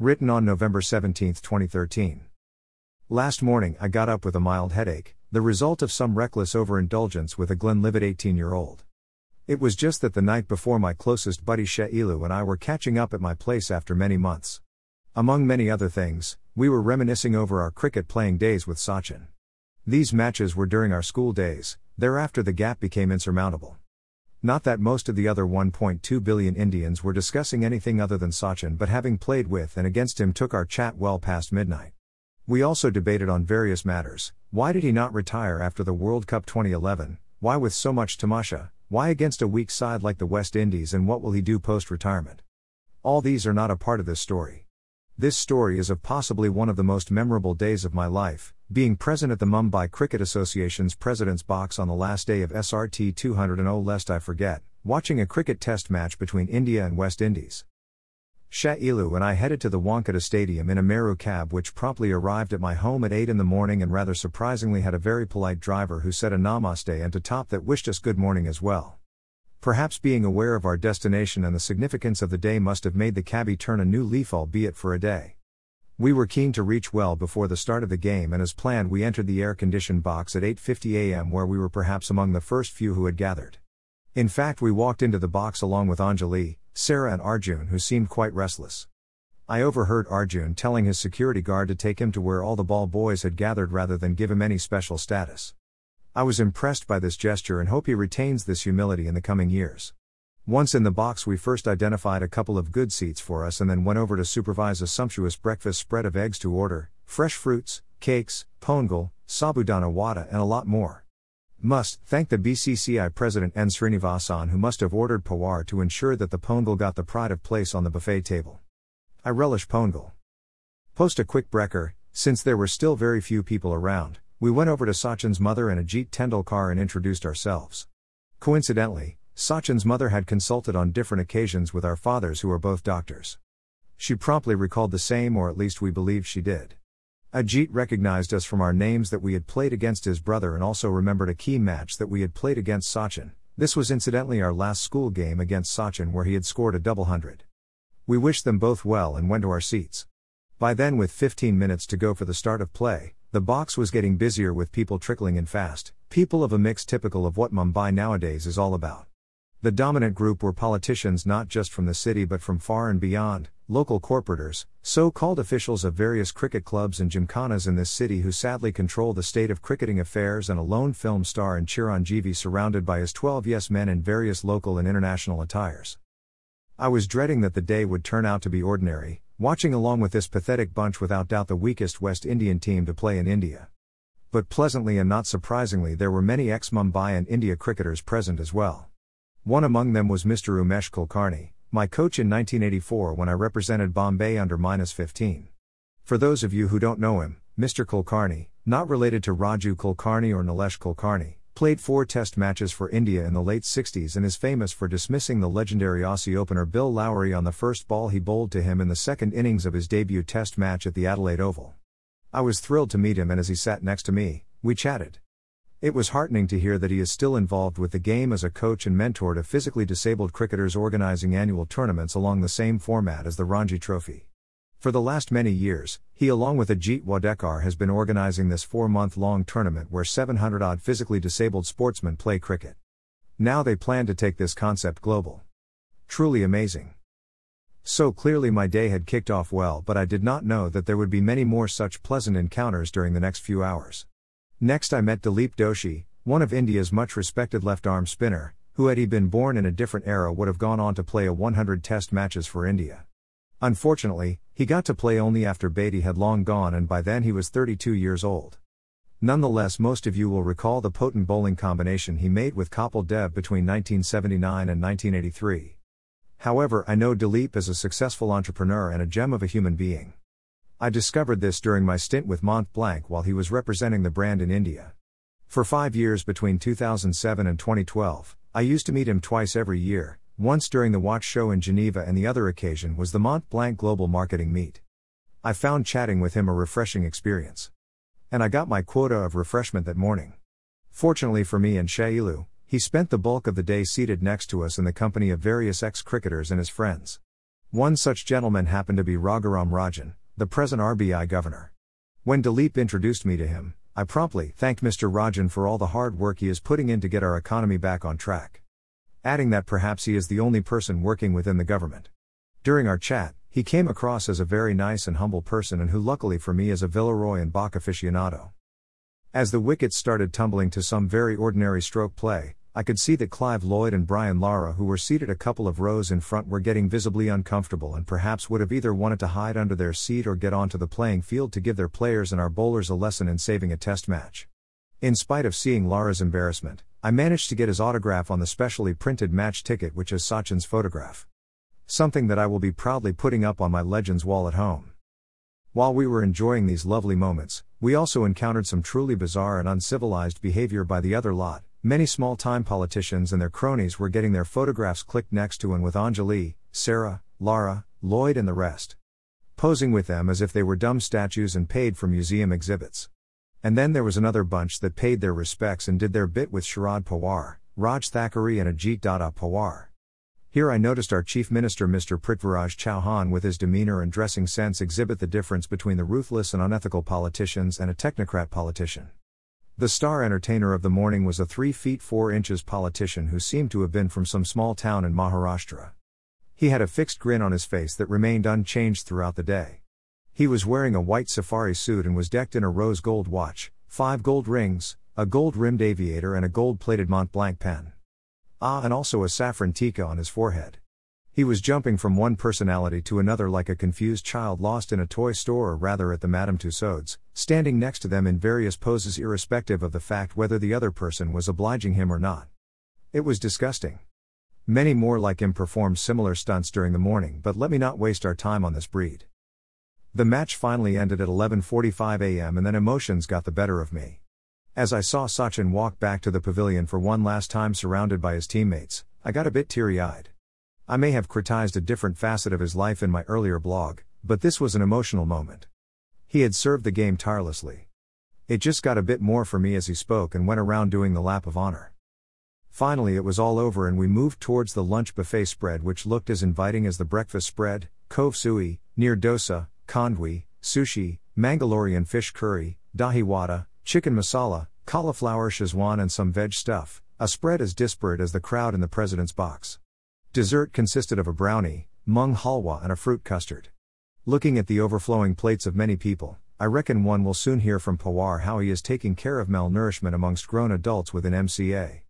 Written on November 17, 2013. Last morning I got up with a mild headache, the result of some reckless overindulgence with a Glenlivet 18 year old. It was just that the night before my closest buddy Shailu and I were catching up at my place after many months. Among many other things, we were reminiscing over our cricket playing days with Sachin. These matches were during our school days, thereafter the gap became insurmountable. Not that most of the other 1.2 billion Indians were discussing anything other than Sachin, but having played with and against him took our chat well past midnight. We also debated on various matters why did he not retire after the World Cup 2011? Why with so much tamasha? Why against a weak side like the West Indies? And what will he do post retirement? All these are not a part of this story. This story is of possibly one of the most memorable days of my life, being present at the Mumbai Cricket Association's President's Box on the last day of SRT 200 and oh lest I forget, watching a cricket test match between India and West Indies. Shailu and I headed to the Wankhede Stadium in a Meru cab which promptly arrived at my home at 8 in the morning and rather surprisingly had a very polite driver who said a namaste and to top that wished us good morning as well. Perhaps being aware of our destination and the significance of the day must have made the cabbie turn a new leaf albeit for a day. We were keen to reach well before the start of the game and as planned we entered the air-conditioned box at 8:50 a.m. where we were perhaps among the first few who had gathered. In fact, we walked into the box along with Anjali, Sarah and Arjun who seemed quite restless. I overheard Arjun telling his security guard to take him to where all the ball boys had gathered rather than give him any special status. I was impressed by this gesture and hope he retains this humility in the coming years. Once in the box, we first identified a couple of good seats for us and then went over to supervise a sumptuous breakfast spread of eggs to order, fresh fruits, cakes, pongal, sabudana wada, and a lot more. Must thank the BCCI president N. Srinivasan who must have ordered pawar to ensure that the pongal got the pride of place on the buffet table. I relish pongal. Post a quick brekker, since there were still very few people around, we went over to Sachin's mother and Ajit Tendulkar and introduced ourselves. Coincidentally, Sachin's mother had consulted on different occasions with our fathers who are both doctors. She promptly recalled the same, or at least we believed she did. Ajit recognized us from our names that we had played against his brother and also remembered a key match that we had played against Sachin. This was incidentally our last school game against Sachin where he had scored a double hundred. We wished them both well and went to our seats. By then, with 15 minutes to go for the start of play, the box was getting busier with people trickling in fast, people of a mix typical of what Mumbai nowadays is all about. The dominant group were politicians not just from the city but from far and beyond, local corporators, so called officials of various cricket clubs and gymkhanas in this city who sadly control the state of cricketing affairs, and a lone film star in Chiranjeevi surrounded by his 12 yes men in various local and international attires. I was dreading that the day would turn out to be ordinary, watching along with this pathetic bunch without doubt the weakest West Indian team to play in India. But pleasantly and not surprisingly, there were many ex Mumbai and India cricketers present as well. One among them was Mr. Umesh Kulkarni, my coach in 1984 when I represented Bombay under minus 15. For those of you who don't know him, Mr. Kulkarni, not related to Raju Kulkarni or Nilesh Kulkarni, played four test matches for India in the late 60s and is famous for dismissing the legendary Aussie opener Bill Lawry on the first ball he bowled to him in the second innings of his debut test match at the Adelaide Oval. I was thrilled to meet him and as he sat next to me, we chatted. It was heartening to hear that he is still involved with the game as a coach and mentor to physically disabled cricketers organizing annual tournaments along the same format as the Ranji Trophy. For the last many years, he along with Ajit Wadekar has been organizing this four month long tournament where 700 odd physically disabled sportsmen play cricket. Now they plan to take this concept global. Truly amazing. So clearly my day had kicked off well, but I did not know that there would be many more such pleasant encounters during the next few hours. Next, I met Dilip Doshi, one of India's much respected left arm spinner, who, had he been born in a different era, would have gone on to play a 100 test matches for India. Unfortunately, he got to play only after Bedi had long gone, and by then he was 32 years old. Nonetheless, most of you will recall the potent bowling combination he made with Kapil Dev between 1979 and 1983. However, I know Dilip as a successful entrepreneur and a gem of a human being. I discovered this during my stint with Mont Blanc while he was representing the brand in India. For five years between 2007 and 2012, I used to meet him twice every year, once during the watch show in Geneva and the other occasion was the Mont Blanc Global Marketing Meet. I found chatting with him a refreshing experience. And I got my quota of refreshment that morning. Fortunately for me and Shailu, he spent the bulk of the day seated next to us in the company of various ex cricketers and his friends. One such gentleman happened to be Raghuram Rajan, the present RBI governor. When Dilip introduced me to him, I promptly thanked Mr. Rajan for all the hard work he is putting in to get our economy back on track. Adding that perhaps he is the only person working within the government. During our chat, he came across as a very nice and humble person and who luckily for me is a Villeroy and Boch aficionado. As the wickets started tumbling to some very ordinary stroke play, I could see that Clive Lloyd and Brian Lara, who were seated a couple of rows in front, were getting visibly uncomfortable and perhaps would have either wanted to hide under their seat or get onto the playing field to give their players and our bowlers a lesson in saving a test match. In spite of seeing Lara's embarrassment, I managed to get his autograph on the specially printed match ticket, which is Sachin's photograph. Something that I will be proudly putting up on my Legends wall at home. While we were enjoying these lovely moments, we also encountered some truly bizarre and uncivilized behavior by the other lot, Many small time politicians and their cronies were getting their photographs clicked next to and with Anjali, Sarah, Lara, Lloyd, and the rest. Posing with them as if they were dumb statues and paid for museum exhibits. And then there was another bunch that paid their respects and did their bit with Sharad Pawar, Raj Thackeray, and Ajit Dada Pawar. Here I noticed our Chief Minister Mr. Prithviraj Chavan with his demeanor and dressing sense exhibit the difference between the ruthless and unethical politicians and a technocrat politician. The star entertainer of the morning was a 3 feet 4 inches politician who seemed to have been from some small town in Maharashtra. He had a fixed grin on his face that remained unchanged throughout the day. He was wearing a white safari suit and was decked in a rose gold watch, five gold rings, a gold rimmed aviator, and a gold plated Mont Blanc pen. Ah, and also a saffron tika on his forehead. He was jumping from one personality to another like a confused child lost in a toy store or rather at the Madame Tussauds, standing next to them in various poses irrespective of the fact whether the other person was obliging him or not. It was disgusting. Many more like him performed similar stunts during the morning, but let me not waste our time on this breed. The match finally ended at 11:45 a.m. and then emotions got the better of me. As I saw Sachin walk back to the pavilion for one last time surrounded by his teammates, I got a bit teary-eyed. I may have criticized a different facet of his life in my earlier blog, but this was an emotional moment. He had served the game tirelessly. It just got a bit more for me as he spoke and went around doing the lap of honor. Finally, it was all over and we moved towards the lunch buffet spread, which looked as inviting as the breakfast spread khow suey, neer dosa, khandvi, sushi, Mangalorean fish curry, dahi wada, chicken masala, cauliflower Szechuan, and some veg stuff, a spread as disparate as the crowd in the president's box. Dessert consisted of a brownie, mung halwa, and a fruit custard. Looking at the overflowing plates of many people, I reckon one will soon hear from Pawar how he is taking care of malnourishment amongst grown adults within MCA.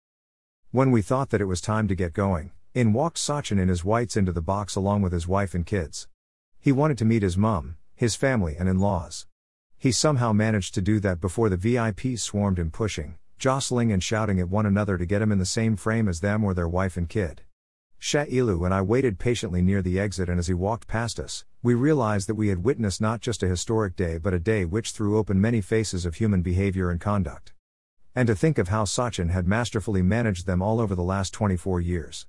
When we thought that it was time to get going, in walked Sachin in his whites into the box along with his wife and kids. He wanted to meet his mum, his family, and in laws. He somehow managed to do that before the VIPs swarmed him, pushing, jostling, and shouting at one another to get him in the same frame as them or their wife and kid. Shailu and I waited patiently near the exit, and as he walked past us, we realized that we had witnessed not just a historic day but a day which threw open many faces of human behavior and conduct. And to think of how Sachin had masterfully managed them all over the last 24 years.